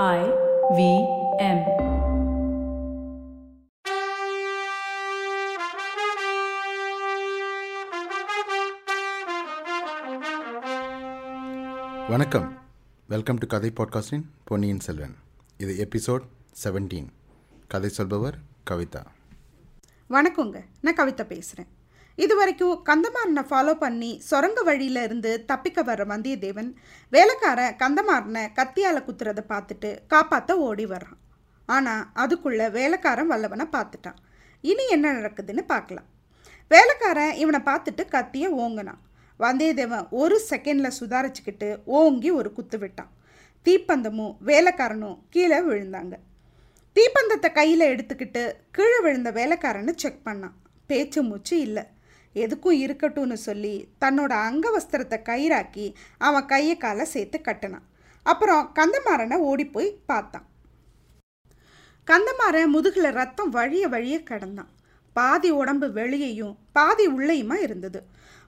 I V M. வணக்கம். Welcome to கதை பாட்காஸ்டின் பொன்னியின் செல்வன் இது எபிசோட் 17 கதை சொல்பவர் கவிதா. வணக்கங்க. நான் கவிதா பேசுகிறேன் இது வரைக்கும் கந்தமாறனை ஃபாலோ பண்ணி சுரங்க வழியில இருந்து தப்பிக்க வர்ற வந்தியத்தேவன் வேலைக்காரன் கந்தமாறனை கத்தியால் குத்துறதை பார்த்துட்டு காப்பாற்ற ஓடி வர்றான். ஆனால் அதுக்குள்ள வேலைக்காரன் வல்லவனை பார்த்துட்டான். இனி என்ன நடக்குதுன்னு பார்க்கலாம். வேலைக்காரன் இவனை பார்த்துட்டு கத்தியை ஓங்கினான். வந்தியத்தேவன் ஒரு செகண்டில் சுதாரிச்சுக்கிட்டு ஓங்கி ஒரு குத்து விட்டான். தீப்பந்தமும் வேலைக்காரனும் கீழே விழுந்தாங்க. தீப்பந்தத்தை கையில் எடுத்துக்கிட்டு கீழே விழுந்த வேலைக்காரனை செக் பண்ணான். பேச்சு மூச்சு இல்லை. எதுக்கும் இருக்கட்டும்னு சொல்லி தன்னோட அங்கவஸ்திரத்தை கயிறாக்கி அவன் கையை காலை சேர்த்து கட்டினான். அப்புறம் கந்தமாறனை ஓடி போய் பார்த்தான். கந்தமாறன் முதுகில் ரத்தம் வழிய வழிய கடந்தான். பாதி உடம்பு வெளியையும் பாதி உள்ளேயுமா இருந்தது.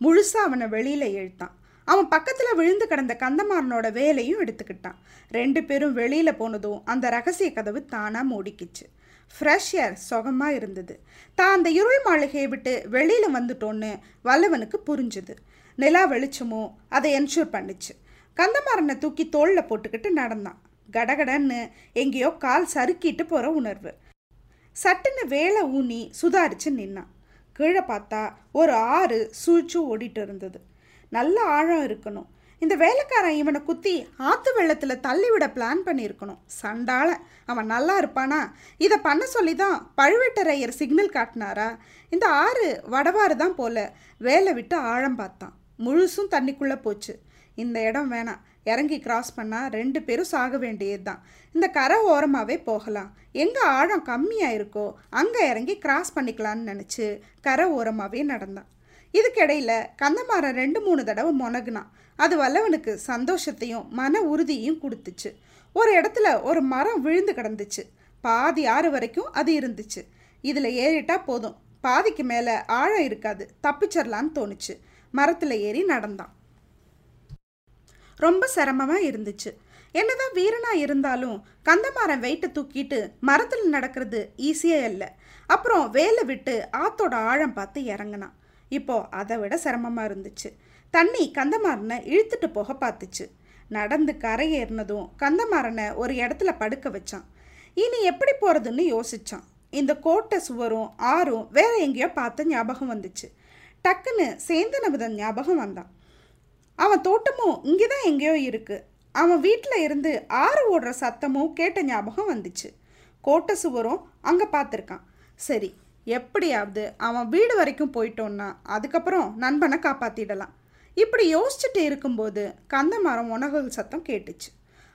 முழுசாக அவனை வெளியில் இழுத்தான். அவன் பக்கத்தில் விழுந்து கிடந்த கந்தமாறனோட வேலையும் எடுத்துக்கிட்டான். ரெண்டு பேரும் வெளியில் போனதும் அந்த ரகசிய கதவு தானாக மூடிக்கிச்சு. ஃப்ரெஷ் ஏர் சுகமாக இருந்தது. தான் அந்த இருள் மாளிகையை விட்டு வெளியில் வந்துட்டோன்னு வல்லவனுக்கு புரிஞ்சுது. நிலா வெளிச்சமும் அதை என்ஷூர் பண்ணிச்சு. கந்தமாறனை தூக்கி தோளில் போட்டுக்கிட்டு நடந்தான். கடகடன்னு எங்கேயோ கால் சறுக்கிட்டு போகிற உணர்வு. சட்டுன்னு வேலை ஊனி சுதாரிச்சு நின்னான். கீழே பார்த்தா ஒரு ஆறு சூழ்ச்சி ஓடிட்டு இருந்தது. நல்ல ஆழம் இருக்கணும். இந்த வேலைக்காரன் இவனை குத்தி ஆற்று வெள்ளத்தில் தள்ளிவிட பிளான் பண்ணியிருக்கணும். சண்டால அவன் நல்லா இருப்பானா? இதை பண்ண சொல்லி தான் பழுவேட்டரையர் சிக்னல் காட்டினாரா? இந்த ஆறு வடவாறு தான் போல. வேலை விட்டு ஆழம் பார்த்தான். முழுசும் தண்ணிக்குள்ளே போச்சு. இந்த இடம் வேணாம். இறங்கி கிராஸ் பண்ணால் ரெண்டு பேரும் சாக வேண்டியது தான் இந்த கரை ஓரமாகவே போகலாம். எங்கே ஆழம் கம்மியாக இருக்கோ அங்கே இறங்கி கிராஸ் பண்ணிக்கலான்னு நினச்சி கரை ஓரமாகவே நடந்தான். இதுக்கிடையில் கந்தமாரன் ரெண்டு மூணு தடவை முனகுனான். அது வல்லவனுக்கு சந்தோஷத்தையும் மன உறுதியையும் கொடுத்துச்சு. ஒரு இடத்துல ஒரு மரம் விழுந்து கிடந்துச்சு. பாதி ஆறு வரைக்கும் அது இருந்துச்சு. இதில் ஏறிட்டா போதும். பாதிக்கு மேலே ஆழம் இருக்காது. தப்பிச்சிடலான்னு தோணுச்சு. மரத்தில் ஏறி நடந்தான். ரொம்ப சிரமமாக இருந்துச்சு. என்னதான் வீரனா இருந்தாலும் கந்தமாரன் வெயிட்டை தூக்கிட்டு மரத்தில் நடக்கிறது ஈஸியே இல்லை. அப்புறம் வேலை விட்டு ஆத்தோட ஆழம் பார்த்து இறங்கினான். இப்போ அதை விட சிரமமாக இருந்துச்சு. தண்ணி கந்தமாறனை இழுத்துட்டு போக பார்த்துச்சு. நடந்து கரையேறினதும் கந்தமாறனை ஒரு இடத்துல படுக்க வச்சான். இனி எப்படி போகிறதுன்னு யோசிச்சான். இந்த கோட்டை சுவரும் ஆறும் வேற எங்கேயோ பார்த்த ஞாபகம் வந்துச்சு. டக்குன்னு சேந்தனபுதன் ஞாபகம் வந்தான். அவன் தோட்டமும் இங்கே தான் எங்கேயோ இருக்குது அவன் வீட்டில் இருந்து ஆறு ஓடுற சத்தமும் கேட்ட ஞாபகம் வந்துச்சு. கோட்டை சுவரும் அங்கே பார்த்துருக்கான். சரி எப்படியாவது அவன் வீடு வரைக்கும் போயிட்டோன்னா அதுக்கப்புறம் நண்பனை காப்பாற்றிடலாம் இப்படி யோசிச்சுட்டு இருக்கும்போது கந்த மரம் உணவுகள் சத்தம் கேட்டுச்சு.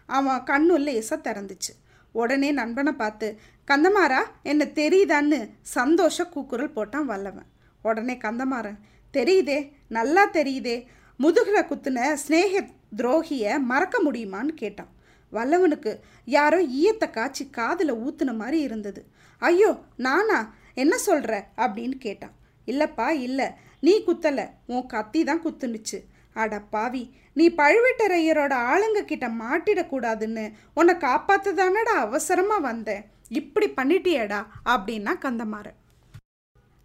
அவன் கண்ணு லேசாக திறந்துச்சு. உடனே நண்பனை பார்த்து கந்தமாரா என்ன தெரியுதான்னு சந்தோஷ கூக்குரல் போட்டான் வல்லவன். உடனே கந்தமாறன் தெரியுதே நல்லா தெரியுதே முதுகில் குத்துன ஸ்னேக துரோகியை மறக்க முடியுமான்னு கேட்டான். வல்லவனுக்கு யாரோ ஈயத்தை காய்ச்சி காதில் ஊத்துன மாதிரி இருந்தது. ஐயோ நானா? என்ன சொல்கிற அப்படின்னு கேட்டான். இல்லைப்பா இல்லை. நீ குத்தலை. உன் கத்தி தான் குத்துனுச்சு. அட பாவி. நீ பழுவேட்டரையரோட ஆளுங்க கிட்ட மாட்டிடக்கூடாதுன்னு உன்னை காப்பாற்ற தானடா அவசரமாக வந்தேன் இப்படி பண்ணிட்டியடா அப்படின்னா கந்தமாறன்.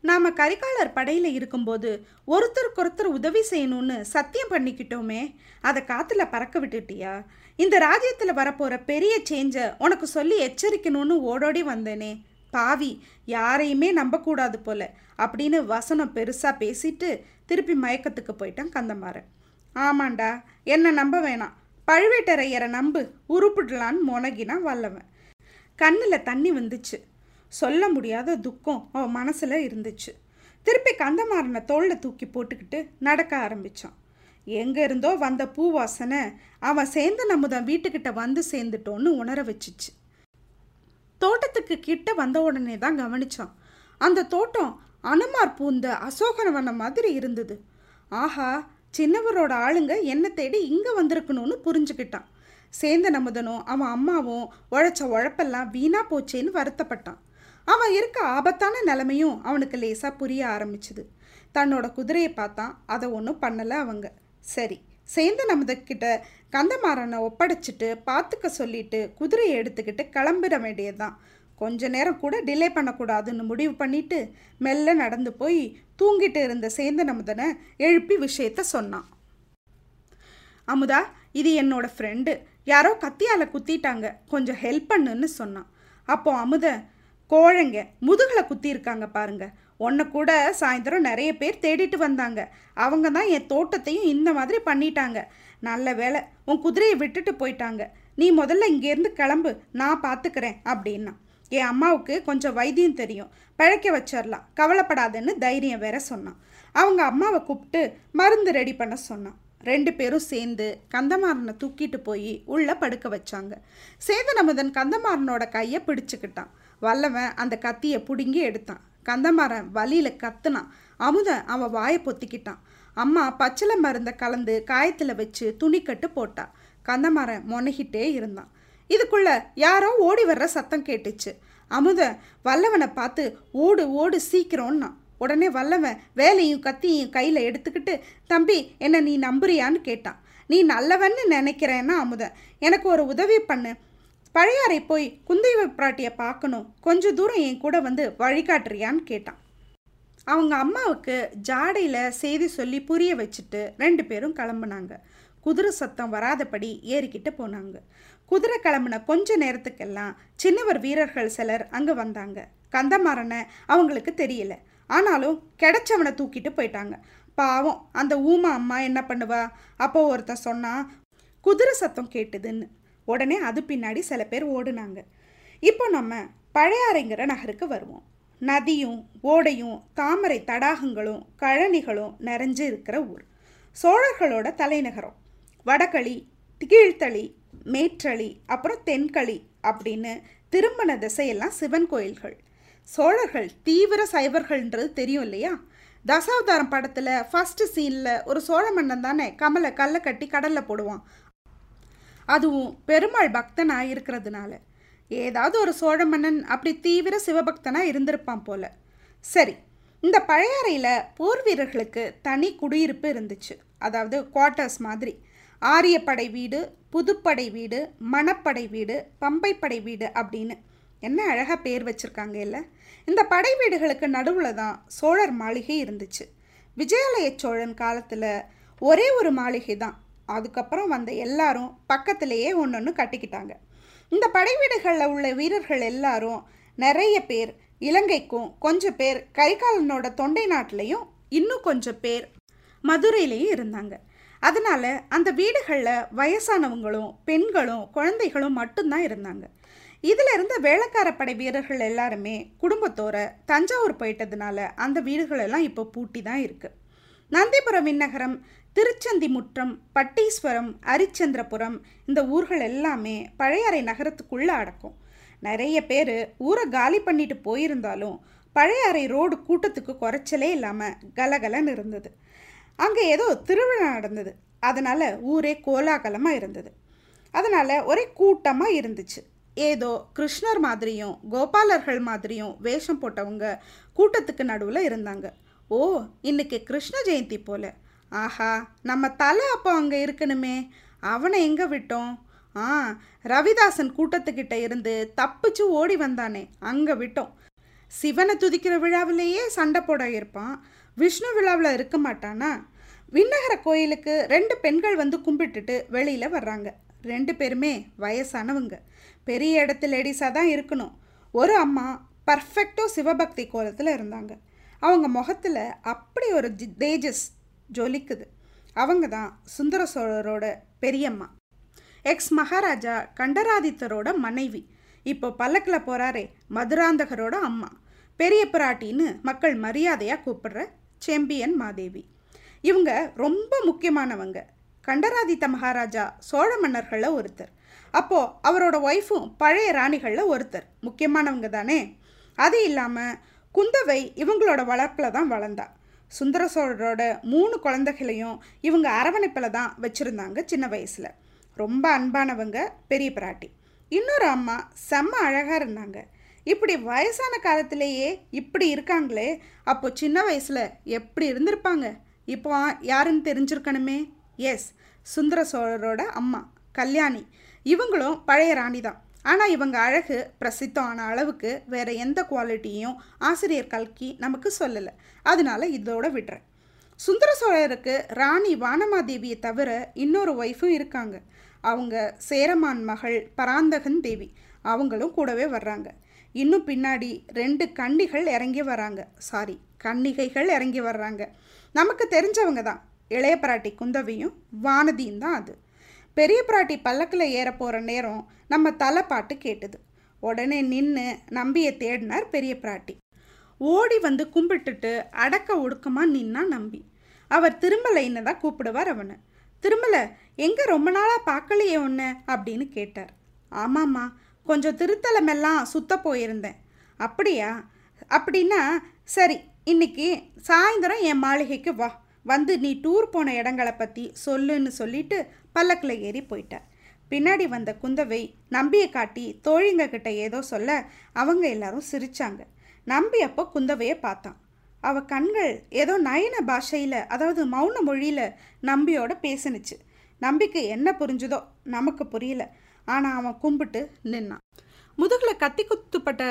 நாம் கரிகாலர் படையில் இருக்கும்போது ஒருத்தருக்கொருத்தர் உதவி செய்யணும்னு சத்தியம் பண்ணிக்கிட்டோமே. அதை காற்றுல பறக்க விட்டுட்டியா? இந்த ராஜ்யத்தில் வரப்போகிற பெரிய சேஞ்சை உனக்கு சொல்லி எச்சரிக்கணும்னு ஓடோடி வந்தேனே. பாவி யாரையுமே நம்பக்கூடாது போல அப்படின்னு வசனம் பெருசாக பேசிட்டு திருப்பி மயக்கத்துக்கு போயிட்டான் கந்தமாறன். ஆமாண்டா என்ன நம்ப வேணாம். பழுவேட்டரையரை நம்பு உருப்பிடலான்னு முனகினான் வல்லவன். கண்ணில் தண்ணி வந்துச்சு. சொல்ல முடியாத துக்கம் அவன் மனசில் இருந்துச்சு. திருப்பி கந்தமாறனை தோளில் தூக்கி போட்டுக்கிட்டு நடக்க ஆரம்பித்தான் எங்கே இருந்தோ வந்த பூவாசனை அவன் சேர்ந்த நமுதன் வீட்டுக்கிட்ட வந்து சேர்ந்துட்டோன்னு உணர வச்சுச்சு. தோட்டத்துக்கு கிட்ட வந்த உடனே தான் கவனித்தான் அந்த தோட்டம் அனுமார் பூந்த அசோகனவன மாதிரி இருந்தது. ஆஹா சின்னவரோட ஆளுங்க என்ன தேடி இங்கே வந்திருக்கணும்னு புரிஞ்சுக்கிட்டான். சேந்தன் அமுதனும் அவன் அம்மாவும் உழைச்ச உழப்பெல்லாம் வீணா போச்சேன்னு வருத்தப்பட்டான். அவன் இருக்க ஆபத்தான நிலைமையும் அவனுக்கு லேசாக புரிய ஆரம்பிச்சுது. தன்னோட குதிரையை பார்த்தான். அதை ஒன்றும் பண்ணலை அவங்க. சரி சேந்தன் அமுதக்கிட்ட கந்தமாறனை ஒப்படைச்சிட்டு பார்த்துக்க சொல்லிட்டு குதிரையை எடுத்துக்கிட்டு கிளம்பிட வேண்டியதுதான். கொஞ்ச நேரம் கூட டிலே பண்ணக்கூடாதுன்னு முடிவு பண்ணிட்டு மெல்ல நடந்து போய் தூங்கிட்டு இருந்த சேந்தன் அமுதனை எழுப்பி விஷயத்த சொன்னான். அமுதா இது என்னோட ஃப்ரெண்டு யாரோ கத்தியால் குத்திட்டாங்க. கொஞ்சம் ஹெல்ப் பண்ணுன்னு சொன்னான். அப்போ அமுத கோழைங்க முதுகில் குத்தியிருக்காங்க பாருங்கள் உன்னை கூட சாயந்தரம் நிறைய பேர் தேடிட்டு வந்தாங்க. அவங்க தான் என் தோட்டத்தையும் இந்த மாதிரி பண்ணிட்டாங்க. நல்ல வேலை உன் குதிரையை விட்டுட்டு போயிட்டாங்க. நீ முதல்ல இங்கேருந்து கிளம்பு நான் பார்த்துக்கிறேன் அப்படின்னா. என் அம்மாவுக்கு கொஞ்சம் வைத்தியம் தெரியும். பழைக்க வச்சிடலாம் கவலைப்படாதுன்னு தைரியம் வேற சொன்னான். அவங்க அம்மாவை கூப்பிட்டு மருந்து ரெடி பண்ண சொன்னான். ரெண்டு பேரும் சேர்ந்து கந்தமாறனை தூக்கிட்டு போய் உள்ள படுக்க வச்சாங்க. சேதனமுதன் கந்தமாறனோட கையை பிடிச்சுக்கிட்டான். வல்லவன் அந்த கத்தியை பிடுங்கி எடுத்தான். கந்தமாறன் வலியில் கத்துனான். அமுத அவன் வாயை பொத்திக்கிட்டான். அம்மா பச்சளை மருந்தை கலந்து காயத்தில் வச்சு துணிக்கட்டு போட்டா. கந்தமாறன் முனகிட்டே இருந்தான். இதுக்குள்ள யாரோ ஓடி வர்ற சத்தம் கேட்டுச்சு. அமுத வல்லவனை பார்த்து ஓடு ஓடு சீக்கிரம்னா. உடனே வல்லவன் வேலையும் கத்தியும் கையில் எடுத்துக்கிட்டு தம்பி என்ன நீ நம்புறியான்னு கேட்டான். நீ நல்லவன்னு நினைக்கிறேன்னா அமுத எனக்கு ஒரு உதவி பண்ணு. பழையாறை போய் குந்தைவ பிராட்டியை பார்க்கணும். கொஞ்ச தூரம் என் கூட வந்து வழிகாட்டுறியான்னு கேட்டான். அவங்க அம்மாவுக்கு ஜாடையில் செய்தி சொல்லி புரிய வச்சுட்டு ரெண்டு பேரும் கிளம்புனாங்க. குதிரை சத்தம் வராதபடி ஏறிக்கிட்டு போனாங்க. குதிரை கிளம்புன கொஞ்ச நேரத்துக்கெல்லாம் சின்னவர் வீரர்கள் சிலர் அங்கே வந்தாங்க. கந்தமாறனை அவங்களுக்கு தெரியல. ஆனாலும் கிடைச்சவனை தூக்கிட்டு போயிட்டாங்க. பாவம் அந்த ஊமா அம்மா என்ன பண்ணுவா? அப்போ ஒருத்தன் சொன்னா குதிரை சத்தம் கேட்டுதுன்னு. உடனே அது பின்னாடி சில பேர் ஓடுனாங்க. இப்போ நம்ம பழையாறைங்கிற நகருக்கு வருவோம். நதியும் ஓடையும் தாமரை தடாகங்களும் கழனிகளும் நிறைஞ்சு இருக்கிற ஊர். சோழர்களோட தலைநகரம். வடகளி கீழ்த்தளி மேற்றளி அப்புறம் தென்களி அப்படின்னு திரும்பின திசையெல்லாம் சிவன் கோயில்கள். சோழர்கள் தீவிர சைவர்கள்ன்றது தெரியும் இல்லையா? தசாவதாரம் படத்தில் ஃபஸ்ட்டு சீனில் ஒரு சோழ மன்னன் தானே கமலை கல்லை கட்டி கடலில் போடுவான். அதுவும் பெருமாள் பக்தனாக இருக்கிறதுனால. ஏதாவது ஒரு சோழ மன்னன் அப்படி தீவிர சிவபக்தனாக இருந்திருப்பான் போல. சரி இந்த பழையாறையில் போர் வீரர்களுக்கு தனி குடியிருப்பு இருந்துச்சு. அதாவது குவார்ட்டர்ஸ் மாதிரி. ஆரியப்படை வீடு புதுப்படை வீடு மணப்படை வீடு பம்பைப்படை வீடு அப்படின்னு என்ன அழகாக பேர் வச்சுருக்காங்க இல்லை இந்த படை வீடுகளுக்கு நடுவில் தான் சோழர் மாளிகை இருந்துச்சு. விஜயாலய சோழன் காலத்தில் ஒரே ஒரு மாளிகை தான். அதுக்கப்புறம் வந்த எல்லாரும் பக்கத்திலேயே ஒன்று ஒன்று கட்டிக்கிட்டாங்க. இந்த படை வீடுகளில் உள்ள வீரர்கள் எல்லாரும் நிறைய பேர் இலங்கைக்கும் கொஞ்சம் பேர் கரிகாலனோட தொண்டை நாட்டிலையும் இன்னும் கொஞ்சம் பேர் மதுரையிலையும் இருந்தாங்க. அதனால் அந்த வீடுகளில் வயசானவங்களும் பெண்களும் குழந்தைகளும் மட்டும்தான் இருந்தாங்க. இதில் இருந்த வேலைக்கார படை வீரர்கள் எல்லாருமே குடும்பத்தோர தஞ்சாவூர் போயிட்டதுனால அந்த வீடுகளெல்லாம் இப்போ பூட்டி தான் இருக்குது நந்திபுர விண்ணகரம் திருச்சந்தி முற்றம் பட்டீஸ்வரம் அரிச்சந்திரபுரம் இந்த ஊர்கள் எல்லாமே பழையாறை நகரத்துக்குள்ளே அடக்கும். நிறைய பேர் ஊரை காலி பண்ணிட்டு போயிருந்தாலும் பழையாறை ரோடு கூட்டத்துக்கு குறைச்சலே இல்லாமல் கலகலன்னு இருந்தது. அங்கே ஏதோ திருவிழா நடந்தது. அதனால் ஊரே கோலாகலமாக இருந்தது. அதனால் ஒரே கூட்டமாக இருந்துச்சு. ஏதோ கிருஷ்ணர் மாதிரியும் கோபாலர்கள் மாதிரியும் வேஷம் போட்டவங்க கூட்டத்துக்கு நடுவில் இருந்தாங்க. ஓ இன்னைக்கு கிருஷ்ண ஜெயந்தி போல. ஆஹா நம்ம தலை அப்போ அங்கே இருக்கணுமே. அவனை எங்கே விட்டோம்? ஆ ரவிதாசன் கூட்டத்துக்கிட்ட இருந்து தப்பிச்சு ஓடி வந்தானே அங்கே விட்டோம். சிவனை துதிக்கிற விழாவிலேயே சண்டை போட இருப்பான் விஷ்ணு விழாவில் இருக்க மாட்டானா? விண்ணகர கோயிலுக்கு ரெண்டு பெண்கள் வந்து கும்பிட்டுட்டு வெளியில் வர்றாங்க. ரெண்டு பேருமே வயசானவங்க. பெரிய இடத்து லேடிஸாக தான் இருக்கணும். ஒரு அம்மா பர்ஃபெக்டோ சிவபக்தி கோலத்தில் இருந்தாங்க. அவங்க முகத்தில் அப்படி ஒரு ஜி தேஜஸ் ஜொலிக்குது. அவங்க தான் சுந்தர சோழரோட பெரியம்மா. எக்ஸ் மகாராஜா கண்டராதித்தரோட மனைவி. இப்போ பல்லக்கில் போகிறாரே மதுராந்தகரோட அம்மா. பெரிய பிராட்டின்னு மக்கள் மரியாதையாக கூப்பிடுற செம்பியன் மாதேவி. இவங்க ரொம்ப முக்கியமானவங்க. கண்டராதித்த மகாராஜா சோழ மன்னர்களில் ஒருத்தர். அப்போது அவரோட ஒய்ஃபும் பழைய ராணிகளில் ஒருத்தர். முக்கியமானவங்க தானே? அது இல்லாமல் குந்தவை இவங்களோட வளர்ப்பில் தான் வளர்ந்தா. சுந்தர சோழரோட மூணு குழந்தைகளையும் இவங்க அரவணைப்பில் தான் வச்சுருந்தாங்க சின்ன வயசில். ரொம்ப அன்பானவங்க பெரிய பிராட்டி. இன்னொரு அம்மா செம்ம அழகாக இருந்தாங்க. இப்படி வயசான காலத்திலேயே இப்படி இருக்காங்களே அப்போ சின்ன வயசில் எப்படி இருந்திருப்பாங்க? இப்போ யாருன்னு தெரிஞ்சிருக்கணுமே? எஸ் சுந்தர சோழரோட அம்மா கல்யாணி. இவங்களும் பழைய ராணி தான். ஆனால் இவங்க அழகு பிரசித்தமான அளவுக்கு வேறு எந்த குவாலிட்டியும் ஆசிரியர் கல்கி நமக்கு சொல்லலை. அதனால இதோட விடுறேன் சுந்தர சோழருக்கு ராணி வானமாதேவியை தவிர இன்னொரு ஒய்ஃபும் இருக்காங்க. அவங்க சேரமான் மகள் பராந்தகன் தேவி. அவங்களும் கூடவே வர்றாங்க. இன்னும் பின்னாடி ரெண்டு கன்னிகள் இறங்கி வராங்க சாரி கன்னிகைகள் இறங்கி வர்றாங்க. நமக்கு தெரிஞ்சவங்க தான். இளைய பிராட்டி குந்தவியும் வானதியும் தான் அது. பெரிய பிராட்டி பல்லக்கில் ஏற போகிற நேரம் நம்ம தலை பாட்டு கேட்டுது. உடனே நின்று நம்பியை தேடினார் பெரிய பிராட்டி ஓடி வந்து கும்பிட்டுட்டு அடக்க ஒடுக்கமாக நின்னா நம்பி. அவர் திருமலைன்னு தான் கூப்பிடுவார் அவனை. திரும்பலை எங்கே ரொம்ப நாளாக பார்க்கலையே ஒன்று அப்படின்னு கேட்டார். ஆமாம்மா கொஞ்சம் திருத்தலமெல்லாம் சுத்த போயிருந்தேன். அப்படியா? அப்படின்னா சரி இன்னைக்கு சாயந்தரம் என் மாளிகைக்கு வா. வந்து நீ டூர் போன இடங்களை பற்றி சொல்லுன்னு சொல்லிட்டு பல்லக்கில் ஏறி போயிட்டார். பின்னாடி வந்த குந்தவை நம்பியை காட்டி தோழிங்க கிட்ட ஏதோ சொல்ல அவங்க எல்லாரும் சிரிச்சாங்க. நம்பி அப்போ குந்தவையை பார்த்தான். அவ கண்கள் ஏதோ நயன பாஷையில் அதாவது மௌன மொழியில் நம்பியோட பேசுனுச்சு. நம்பிக்கை என்ன புரிஞ்சுதோ நமக்கு புரியல. ஆனால் அவன் கும்பிட்டு நின்னான். முதுகில் கத்தி குத்துப்பட்ட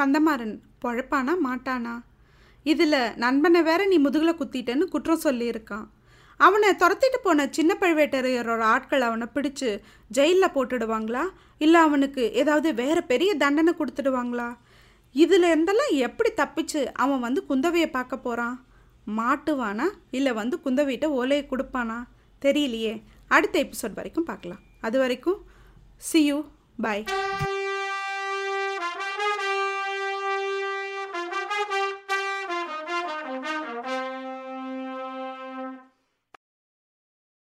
கந்தமாறன் பொழப்பானா மாட்டானா? இதில் நண்பனை வேற நீ முதுகில் குத்திட்டேன்னு குற்றம் சொல்லியிருக்கான். அவனை துரத்திட்டு போன சின்ன பழுவேட்டரையரோட ஆட்கள் அவனை பிடிச்சு ஜெயிலில் போட்டுடுவாங்களா? இல்லை அவனுக்கு ஏதாவது வேற பெரிய தண்டனை கொடுத்துடுவாங்களா? இதில் இருந்தெல்லாம் எப்படி தப்பிச்சு அவன் வந்து குந்தவையை பார்க்க போகிறான் மாட்டுவானா? இல்லை வந்து குந்தவையிட்ட ஓலையை கொடுப்பானா? தெரியலையே. அடுத்த எபிசோட் வரைக்கும் பார்க்கலாம். அது வரைக்கும் சி யூ பாய்